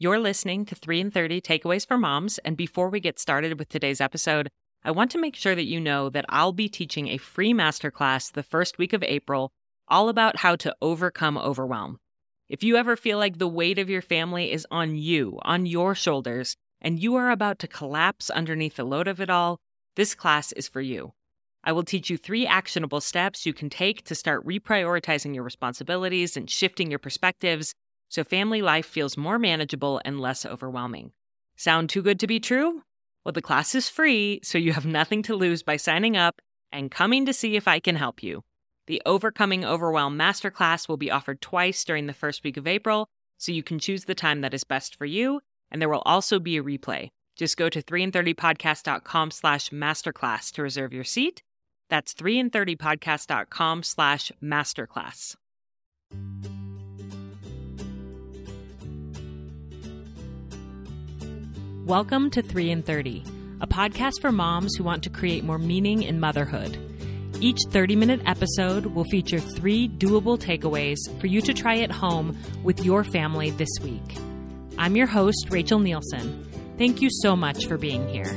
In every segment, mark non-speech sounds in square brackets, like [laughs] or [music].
You're listening to 3 in 30 Takeaways for Moms, and before we get started with today's episode, I want to make sure that you know that I'll be teaching a free masterclass the first week of April all about how to overcome overwhelm. If you ever feel like the weight of your family is on you, on your shoulders, and you are about to collapse underneath the load of it all, this class is for you. I will teach you three actionable steps you can take to start reprioritizing your responsibilities and shifting your perspectives so family life feels more manageable and less overwhelming. Sound too good to be true? Well, the class is free, so you have nothing to lose by signing up and coming to see if I can help you. The Overcoming Overwhelm Masterclass will be offered twice during the first week of April, so you can choose the time that is best for you, and there will also be a replay. Just go to 3in30podcast.com slash masterclass to reserve your seat. That's 3in30podcast.com slash masterclass. Welcome to 3 in 30, a podcast for moms who want to create more meaning in motherhood. Each 30 minute episode will feature three doable takeaways for you to try at home with your family this week. I'm your host, Rachel Nielsen. Thank you so much for being here.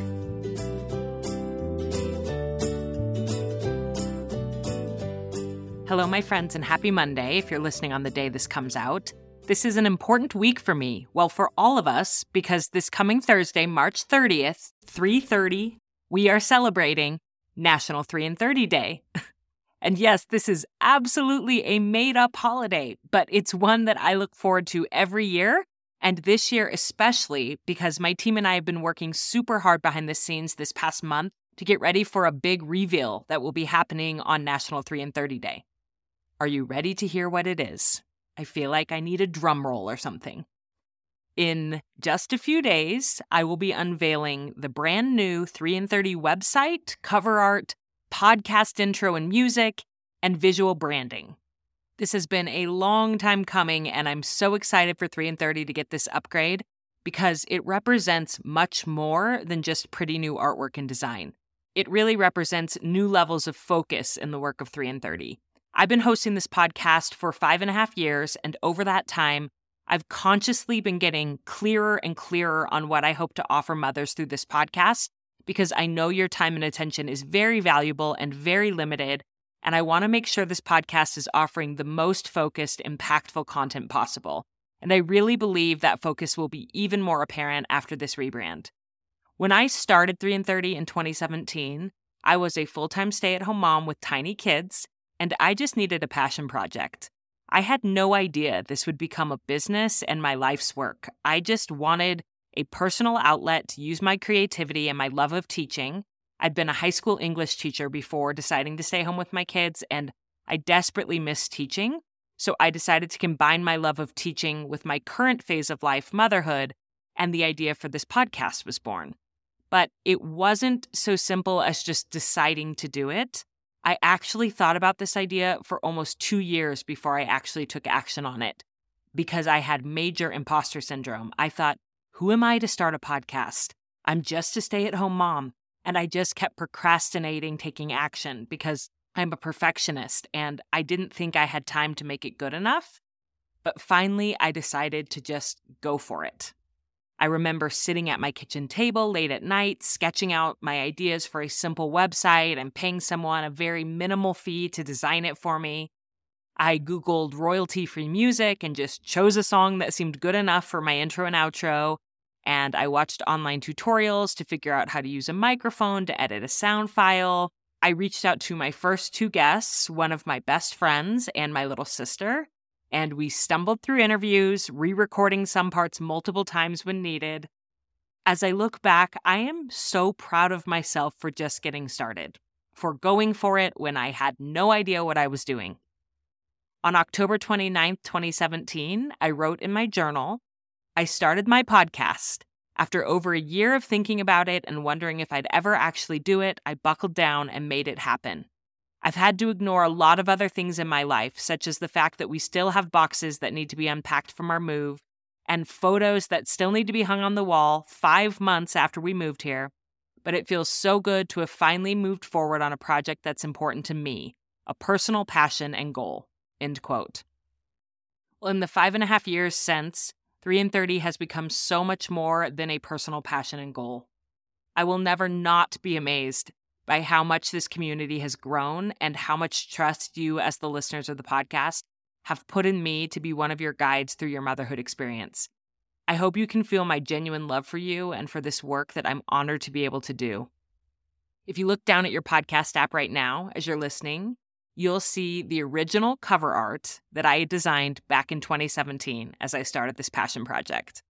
Hello, my friends, and happy Monday if you're listening on the day this comes out. This is an important week for me, well, for all of us, because this coming Thursday, March 30th, 3:30, we are celebrating National 3 in 30 Day. [laughs] and yes, this is absolutely a made-up holiday, but it's one that I look forward to every year, and this year especially because my team and I have been working super hard behind the scenes this past month to get ready for a big reveal that will be happening on National 3 in 30 Day. Are you ready to hear what it is? I feel like I need a drum roll or something. In just a few days, I will be unveiling the brand new 3 in 30 website, cover art, podcast intro and music, and visual branding. This has been a long time coming, and I'm so excited for 3 in 30 to get this upgrade because it represents much more than just pretty new artwork and design. It really represents new levels of focus in the work of 3 in 30. I've been hosting this podcast for five and a half years, and over that time, I've consciously been getting clearer and clearer on what I hope to offer mothers through this podcast because I know your time and attention is very valuable and very limited. And I want to make sure this podcast is offering the most focused, impactful content possible. And I really believe that focus will be even more apparent after this rebrand. When I started 3 in 30 in 2017, I was a full time stay at home mom with tiny kids and I just needed a passion project. I had no idea this would become a business and my life's work. I just wanted a personal outlet to use my creativity and my love of teaching. I'd been a high school English teacher before deciding to stay home with my kids, and I desperately missed teaching. So I decided to combine my love of teaching with my current phase of life, motherhood, and the idea for this podcast was born. But it wasn't so simple as just deciding to do it. I actually thought about this idea for almost two years before I actually took action on it because I had major imposter syndrome. I thought, who am I to start a podcast? I'm just a stay at home mom. And I just kept procrastinating taking action because I'm a perfectionist and I didn't think I had time to make it good enough. But finally, I decided to just go for it. I remember sitting at my kitchen table late at night, sketching out my ideas for a simple website and paying someone a very minimal fee to design it for me. I Googled royalty free music and just chose a song that seemed good enough for my intro and outro. And I watched online tutorials to figure out how to use a microphone to edit a sound file. I reached out to my first two guests, one of my best friends and my little sister, and we stumbled through interviews, re recording some parts multiple times when needed. As I look back, I am so proud of myself for just getting started, for going for it when I had no idea what I was doing. On October 29th, 2017, I wrote in my journal, I started my podcast. After over a year of thinking about it and wondering if I'd ever actually do it, I buckled down and made it happen. I've had to ignore a lot of other things in my life, such as the fact that we still have boxes that need to be unpacked from our move and photos that still need to be hung on the wall five months after we moved here. But it feels so good to have finally moved forward on a project that's important to me, a personal passion and goal. End quote. Well, in the five and a half years since, 3 in 30 has become so much more than a personal passion and goal. I will never not be amazed by how much this community has grown and how much trust you, as the listeners of the podcast, have put in me to be one of your guides through your motherhood experience. I hope you can feel my genuine love for you and for this work that I'm honored to be able to do. If you look down at your podcast app right now as you're listening, you'll see the original cover art that I designed back in 2017 as I started this passion project.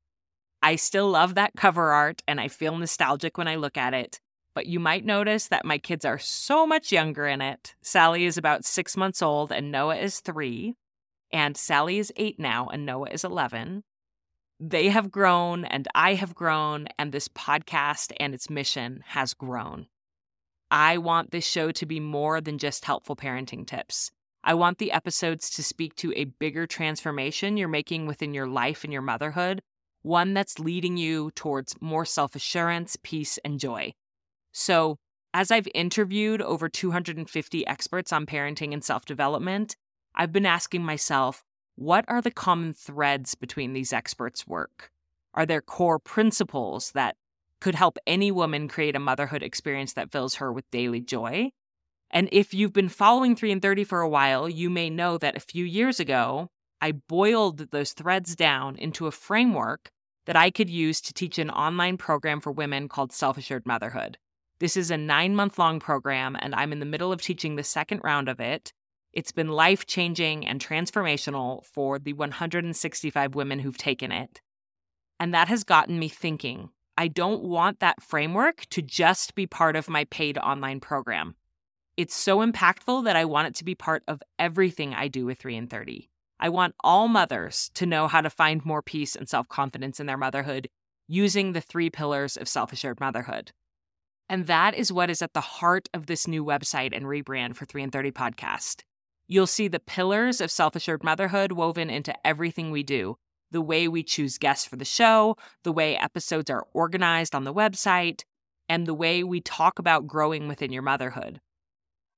I still love that cover art and I feel nostalgic when I look at it, but you might notice that my kids are so much younger in it. Sally is about six months old and Noah is three, and Sally is eight now and Noah is 11. They have grown and I have grown, and this podcast and its mission has grown. I want this show to be more than just helpful parenting tips. I want the episodes to speak to a bigger transformation you're making within your life and your motherhood, one that's leading you towards more self assurance, peace, and joy. So, as I've interviewed over 250 experts on parenting and self development, I've been asking myself, what are the common threads between these experts' work? Are there core principles that could help any woman create a motherhood experience that fills her with daily joy. And if you've been following 3 in 30 for a while, you may know that a few years ago, I boiled those threads down into a framework that I could use to teach an online program for women called Self Assured Motherhood. This is a nine month long program, and I'm in the middle of teaching the second round of it. It's been life changing and transformational for the 165 women who've taken it. And that has gotten me thinking I don't want that framework to just be part of my paid online program. It's so impactful that I want it to be part of everything I do with 3 in 30. I want all mothers to know how to find more peace and self confidence in their motherhood using the three pillars of self assured motherhood. And that is what is at the heart of this new website and rebrand for 3 in 30 podcast. You'll see the pillars of self assured motherhood woven into everything we do the way we choose guests for the show, the way episodes are organized on the website, and the way we talk about growing within your motherhood.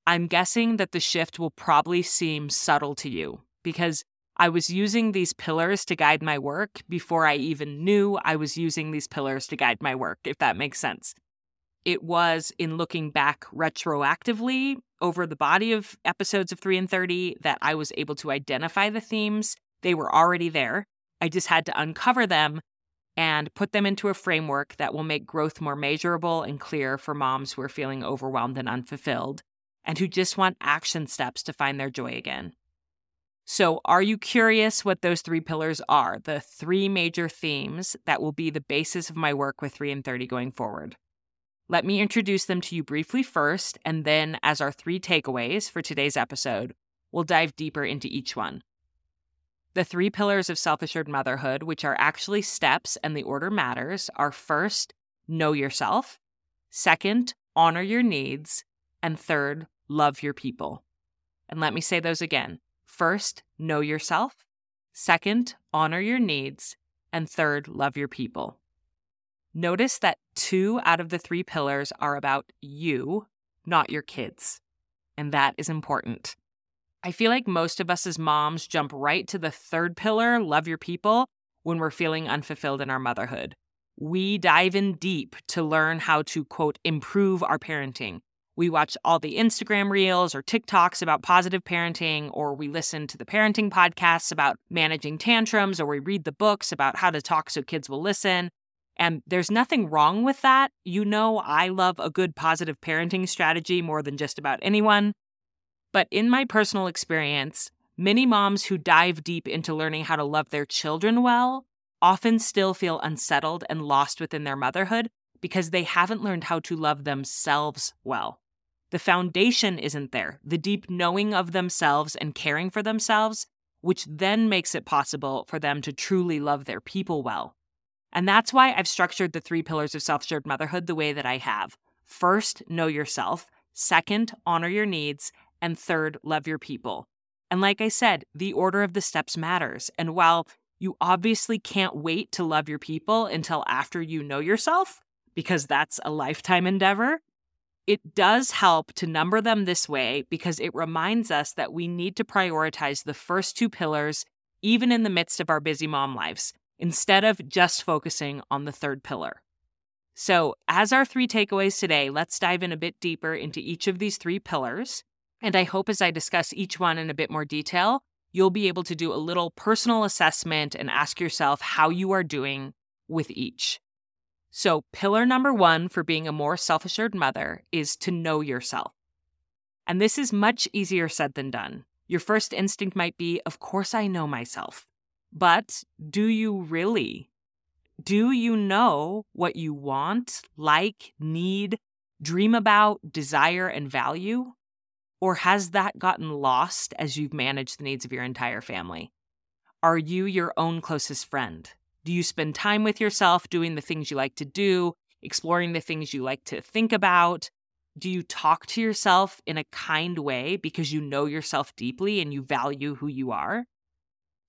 I'm guessing that the shift will probably seem subtle to you because I was using these pillars to guide my work before I even knew I was using these pillars to guide my work, if that makes sense. It was in looking back retroactively over the body of episodes of 3 in 30 that I was able to identify the themes. They were already there. I just had to uncover them and put them into a framework that will make growth more measurable and clear for moms who are feeling overwhelmed and unfulfilled and who just want action steps to find their joy again. So, are you curious what those three pillars are? The three major themes that will be the basis of my work with 3 in 30 going forward. Let me introduce them to you briefly first, and then, as our three takeaways for today's episode, we'll dive deeper into each one. The three pillars of self assured motherhood, which are actually steps and the order matters, are first, know yourself, second, honor your needs, and third, love your people. And let me say those again. First, know yourself, second, honor your needs, and third, love your people. Notice that two out of the three pillars are about you, not your kids. And that is important. I feel like most of us as moms jump right to the third pillar, love your people, when we're feeling unfulfilled in our motherhood. We dive in deep to learn how to, quote, improve our parenting. We watch all the Instagram reels or TikToks about positive parenting, or we listen to the parenting podcasts about managing tantrums, or we read the books about how to talk so kids will listen. And there's nothing wrong with that. You know, I love a good positive parenting strategy more than just about anyone. But in my personal experience, many moms who dive deep into learning how to love their children well often still feel unsettled and lost within their motherhood because they haven't learned how to love themselves well. The foundation isn't there, the deep knowing of themselves and caring for themselves, which then makes it possible for them to truly love their people well. And that's why I've structured the three pillars of self assured motherhood the way that I have. First, know yourself. Second, honor your needs. And third, love your people. And like I said, the order of the steps matters. And while you obviously can't wait to love your people until after you know yourself, because that's a lifetime endeavor, it does help to number them this way because it reminds us that we need to prioritize the first two pillars even in the midst of our busy mom lives. Instead of just focusing on the third pillar. So, as our three takeaways today, let's dive in a bit deeper into each of these three pillars. And I hope as I discuss each one in a bit more detail, you'll be able to do a little personal assessment and ask yourself how you are doing with each. So, pillar number one for being a more self assured mother is to know yourself. And this is much easier said than done. Your first instinct might be, Of course, I know myself. But do you really? Do you know what you want, like, need, dream about, desire, and value? Or has that gotten lost as you've managed the needs of your entire family? Are you your own closest friend? Do you spend time with yourself doing the things you like to do, exploring the things you like to think about? Do you talk to yourself in a kind way because you know yourself deeply and you value who you are?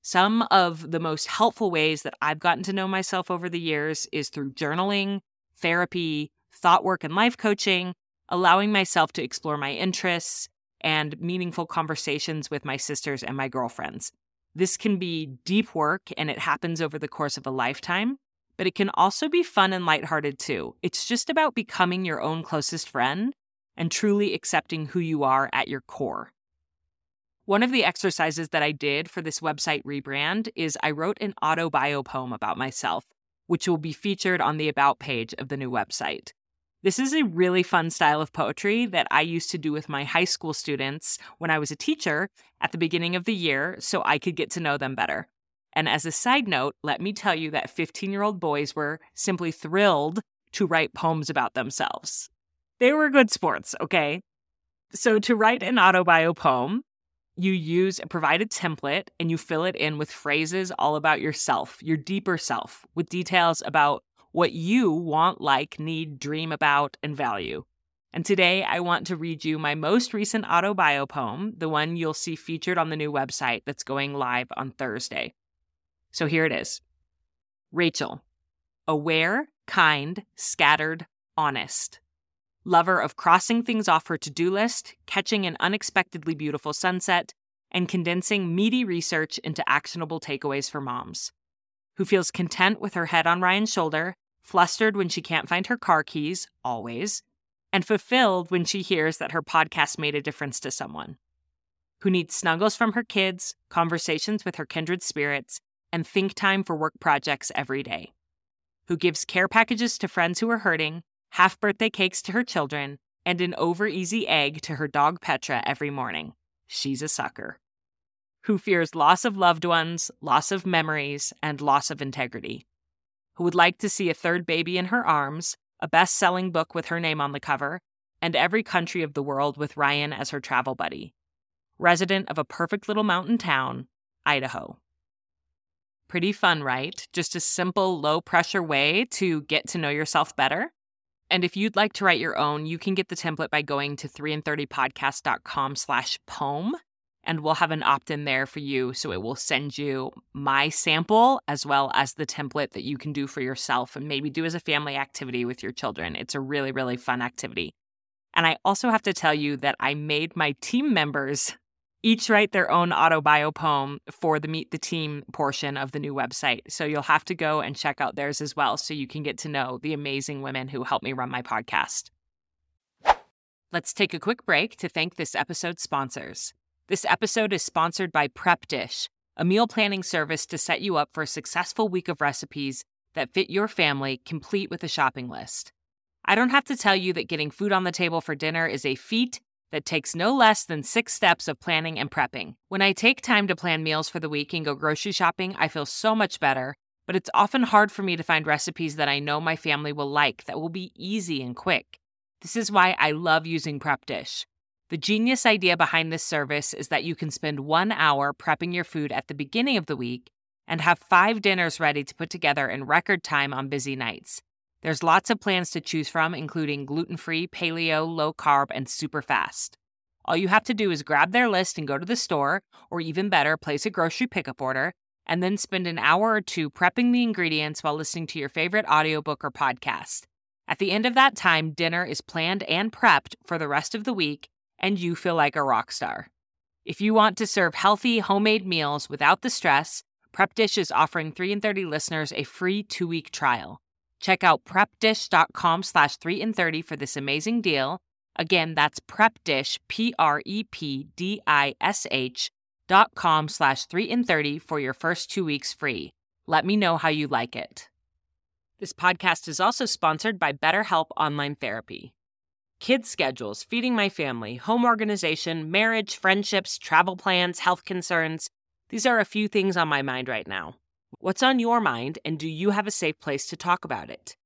Some of the most helpful ways that I've gotten to know myself over the years is through journaling, therapy, thought work, and life coaching, allowing myself to explore my interests, and meaningful conversations with my sisters and my girlfriends. This can be deep work and it happens over the course of a lifetime, but it can also be fun and lighthearted too. It's just about becoming your own closest friend and truly accepting who you are at your core. One of the exercises that I did for this website rebrand is I wrote an autobio poem about myself, which will be featured on the About page of the new website. This is a really fun style of poetry that I used to do with my high school students when I was a teacher at the beginning of the year so I could get to know them better. And as a side note, let me tell you that 15 year old boys were simply thrilled to write poems about themselves. They were good sports, okay? So, to write an autobio poem, you use provide a template and you fill it in with phrases all about yourself, your deeper self, with details about what you want, like, need, dream about, and value. And today I want to read you my most recent autobio poem, the one you'll see featured on the new website that's going live on Thursday. So here it is Rachel, aware, kind, scattered, honest lover of crossing things off her to do list, catching an unexpectedly beautiful sunset, and condensing meaty research into actionable takeaways for moms. Who feels content with her head on Ryan's shoulder, flustered when she can't find her car keys, always, and fulfilled when she hears that her podcast made a difference to someone. Who needs snuggles from her kids, conversations with her kindred spirits, and think time for work projects every day. Who gives care packages to friends who are hurting half birthday cakes to her children, and an over easy egg to her dog Petra every morning. She's a sucker. Who fears loss of loved ones, loss of memories, and loss of integrity. Who would like to see a third baby in her arms, a best selling book with her name on the cover, and every country of the world with Ryan as her travel buddy. Resident of a perfect little mountain town, Idaho. Pretty fun, right? Just a simple, low pressure way to get to know yourself better. And if you'd like to write your own, you can get the template by going to 3in30podcast.com slash poem. And we'll have an opt-in there for you. So it will send you my sample as well as the template that you can do for yourself and maybe do as a family activity with your children. It's a really, really fun activity. And I also have to tell you that I made my team members each write their own autobio poem for the Meet the Team portion of the new website. So you'll have to go and check out theirs as well so you can get to know the amazing women who help me run my podcast. Let's take a quick break to thank this episode's sponsors. This episode is sponsored by Prep Dish, a meal planning service to set you up for a successful week of recipes that fit your family, complete with a shopping list. I don't have to tell you that getting food on the table for dinner is a feat that takes no less than six steps of planning and prepping. When I take time to plan meals for the week and go grocery shopping, I feel so much better, but it's often hard for me to find recipes that I know my family will like that will be easy and quick. This is why I love using Prep Dish. The genius idea behind this service is that you can spend one hour prepping your food at the beginning of the week and have five dinners ready to put together in record time on busy nights. There's lots of plans to choose from, including gluten free, paleo, low carb, and super fast. All you have to do is grab their list and go to the store, or even better, place a grocery pickup order, and then spend an hour or two prepping the ingredients while listening to your favorite audiobook or podcast. At the end of that time, dinner is planned and prepped for the rest of the week, and you feel like a rock star. If you want to serve healthy, homemade meals without the stress, Prep Dish is offering 3 in 30 listeners a free 2-week trial. Check out prepdish.com slash 3 in 30 for this amazing deal. Again, that's prepdish, P-R-E-P-D-I-S-H dot com slash 3 in 30 for your first two weeks free. Let me know how you like it. This podcast is also sponsored by BetterHelp Online Therapy. Kids' schedules, feeding my family, home organization, marriage, friendships, travel plans, health concerns – these are a few things on my mind right now. What's on your mind, and do you have a safe place to talk about it?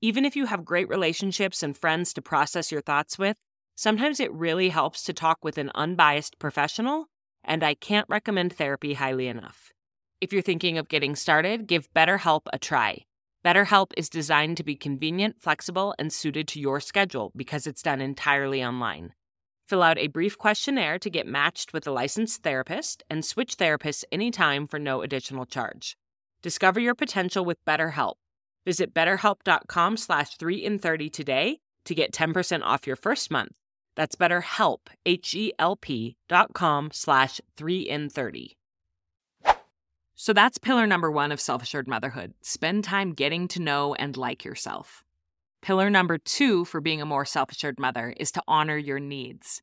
Even if you have great relationships and friends to process your thoughts with, sometimes it really helps to talk with an unbiased professional, and I can't recommend therapy highly enough. If you're thinking of getting started, give BetterHelp a try. BetterHelp is designed to be convenient, flexible, and suited to your schedule because it's done entirely online. Fill out a brief questionnaire to get matched with a licensed therapist and switch therapists anytime for no additional charge. Discover your potential with BetterHelp. Visit betterhelp.com slash 3 in 30 today to get 10% off your first month. That's betterhelp, H-E-L-P dot com slash 3 in 30. So that's pillar number one of self-assured motherhood. Spend time getting to know and like yourself. Pillar number two for being a more self assured mother is to honor your needs.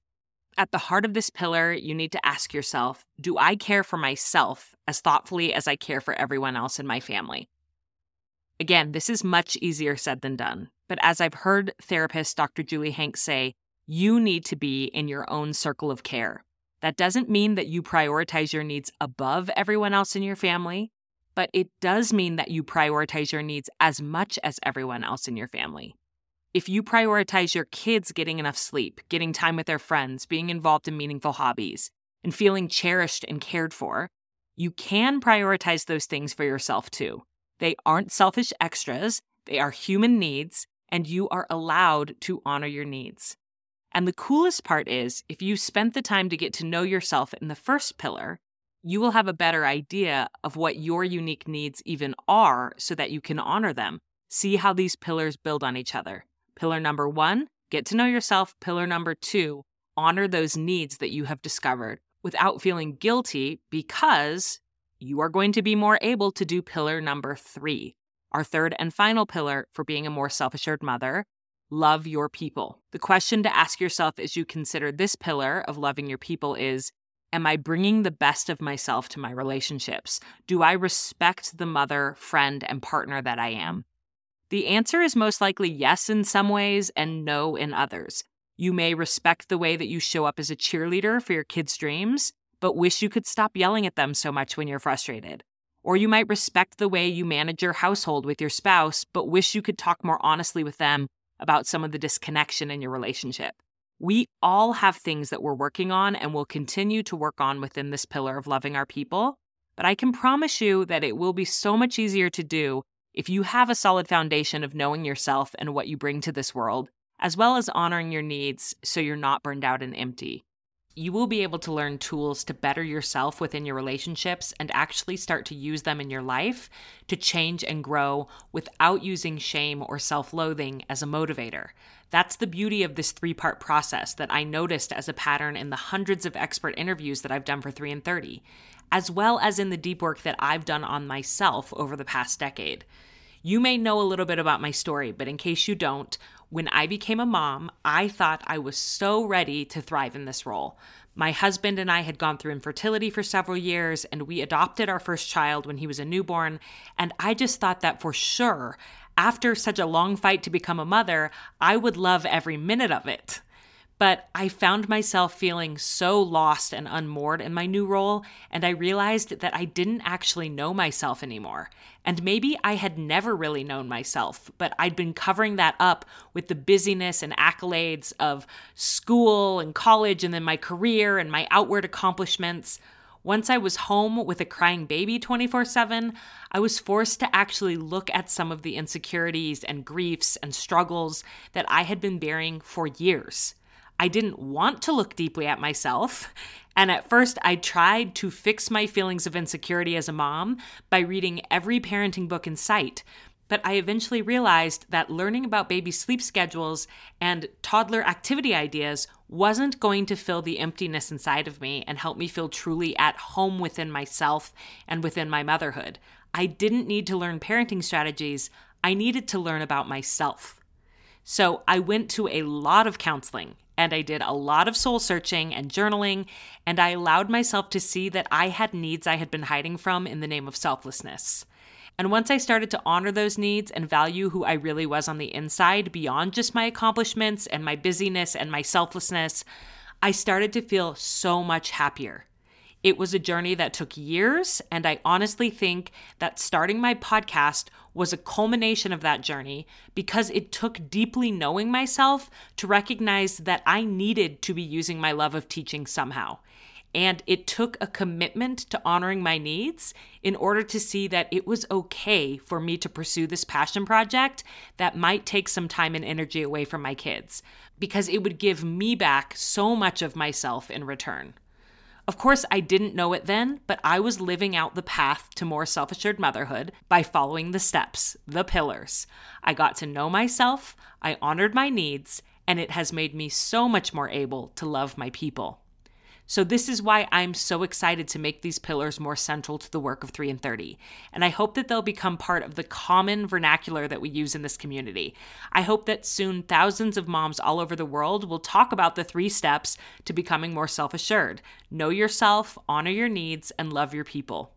At the heart of this pillar, you need to ask yourself Do I care for myself as thoughtfully as I care for everyone else in my family? Again, this is much easier said than done, but as I've heard therapist Dr. Julie Hanks say, you need to be in your own circle of care. That doesn't mean that you prioritize your needs above everyone else in your family, but it does mean that you prioritize your needs as much as everyone else in your family. If you prioritize your kids getting enough sleep, getting time with their friends, being involved in meaningful hobbies, and feeling cherished and cared for, you can prioritize those things for yourself too. They aren't selfish extras, they are human needs, and you are allowed to honor your needs. And the coolest part is if you spent the time to get to know yourself in the first pillar, you will have a better idea of what your unique needs even are so that you can honor them. See how these pillars build on each other. Pillar number one, get to know yourself. Pillar number two, honor those needs that you have discovered without feeling guilty because you are going to be more able to do pillar number three, our third and final pillar for being a more self assured mother. Love your people. The question to ask yourself as you consider this pillar of loving your people is Am I bringing the best of myself to my relationships? Do I respect the mother, friend, and partner that I am? The answer is most likely yes in some ways and no in others. You may respect the way that you show up as a cheerleader for your kids' dreams, but wish you could stop yelling at them so much when you're frustrated. Or you might respect the way you manage your household with your spouse, but wish you could talk more honestly with them about some of the disconnection in your relationship. We all have things that we're working on and will continue to work on within this pillar of loving our people. But I can promise you that it will be so much easier to do if you have a solid foundation of knowing yourself and what you bring to this world, as well as honoring your needs so you're not burned out and empty you will be able to learn tools to better yourself within your relationships and actually start to use them in your life to change and grow without using shame or self loathing as a motivator. That's the beauty of this three part process that I noticed as a pattern in the hundreds of expert interviews that I've done for 3 in 30, as well as in the deep work that I've done on myself over the past decade. You may know a little bit about my story, but in case you don't, when I became a mom, I thought I was so ready to thrive in this role. My husband and I had gone through infertility for several years, and we adopted our first child when he was a newborn. And I just thought that for sure, after such a long fight to become a mother, I would love every minute of it. But I found myself feeling so lost and unmoored in my new role, and I realized that I didn't actually know myself anymore. And maybe I had never really known myself, but I'd been covering that up with the busyness and accolades of school and college, and then my career and my outward accomplishments. Once I was home with a crying baby 24 7, I was forced to actually look at some of the insecurities and griefs and struggles that I had been bearing for years. I didn't want to look deeply at myself. And at first, I tried to fix my feelings of insecurity as a mom by reading every parenting book in sight. But I eventually realized that learning about baby sleep schedules and toddler activity ideas wasn't going to fill the emptiness inside of me and help me feel truly at home within myself and within my motherhood. I didn't need to learn parenting strategies, I needed to learn about myself. So I went to a lot of counseling and I did a lot of soul searching and journaling, and I allowed myself to see that I had needs I had been hiding from in the name of selflessness. And once I started to honor those needs and value who I really was on the inside beyond just my accomplishments and my busyness and my selflessness, I started to feel so much happier. It was a journey that took years, and I honestly think that starting my podcast was a culmination of that journey because it took deeply knowing myself to recognize that I needed to be using my love of teaching somehow. And it took a commitment to honoring my needs in order to see that it was okay for me to pursue this passion project that might take some time and energy away from my kids, because it would give me back so much of myself in return. Of course, I didn't know it then, but I was living out the path to more self assured motherhood by following the steps, the pillars. I got to know myself, I honored my needs, and it has made me so much more able to love my people. So, this is why I'm so excited to make these pillars more central to the work of 3 in 30. And I hope that they'll become part of the common vernacular that we use in this community. I hope that soon thousands of moms all over the world will talk about the three steps to becoming more self assured know yourself, honor your needs, and love your people.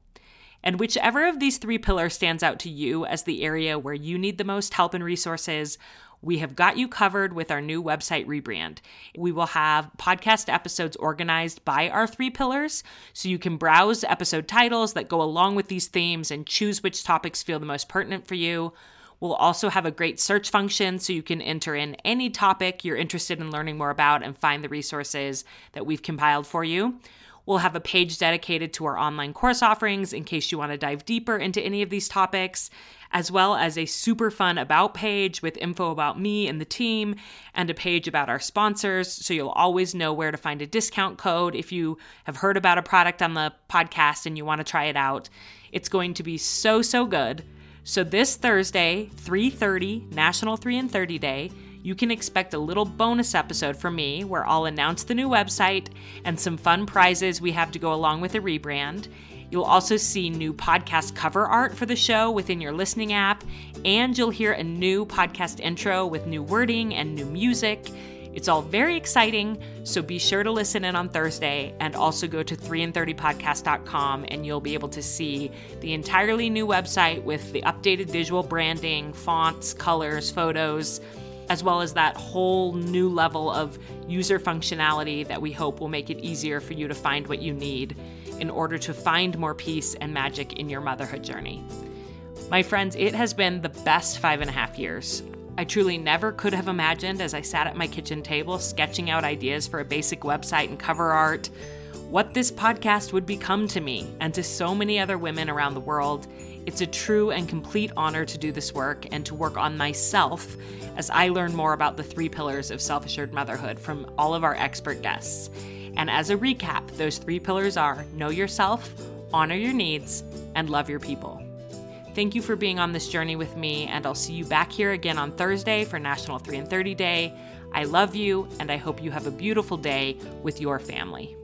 And whichever of these three pillars stands out to you as the area where you need the most help and resources, we have got you covered with our new website rebrand. We will have podcast episodes organized by our three pillars, so you can browse episode titles that go along with these themes and choose which topics feel the most pertinent for you. We'll also have a great search function so you can enter in any topic you're interested in learning more about and find the resources that we've compiled for you. We'll have a page dedicated to our online course offerings in case you want to dive deeper into any of these topics, as well as a super fun About page with info about me and the team, and a page about our sponsors. So you'll always know where to find a discount code if you have heard about a product on the podcast and you want to try it out. It's going to be so, so good. So this Thursday, 3:30 National 3 in 30 Day, you can expect a little bonus episode from me where I'll announce the new website and some fun prizes we have to go along with the rebrand. You'll also see new podcast cover art for the show within your listening app, and you'll hear a new podcast intro with new wording and new music. It's all very exciting, so be sure to listen in on Thursday and also go to 3in30podcast.com and you'll be able to see the entirely new website with the updated visual branding, fonts, colors, photos as well as that whole new level of user functionality that we hope will make it easier for you to find what you need in order to find more peace and magic in your motherhood journey. My friends, it has been the best five and a half years. I truly never could have imagined as I sat at my kitchen table sketching out ideas for a basic website and cover art what this podcast would become to me and to so many other women around the world. It's a true and complete honor to do this work and to work on myself as I learn more about the three pillars of self assured motherhood from all of our expert guests. And as a recap, those three pillars are know yourself, honor your needs, and love your people. Thank you for being on this journey with me, and I'll see you back here again on Thursday for National 3 in 30 Day. I love you, and I hope you have a beautiful day with your family.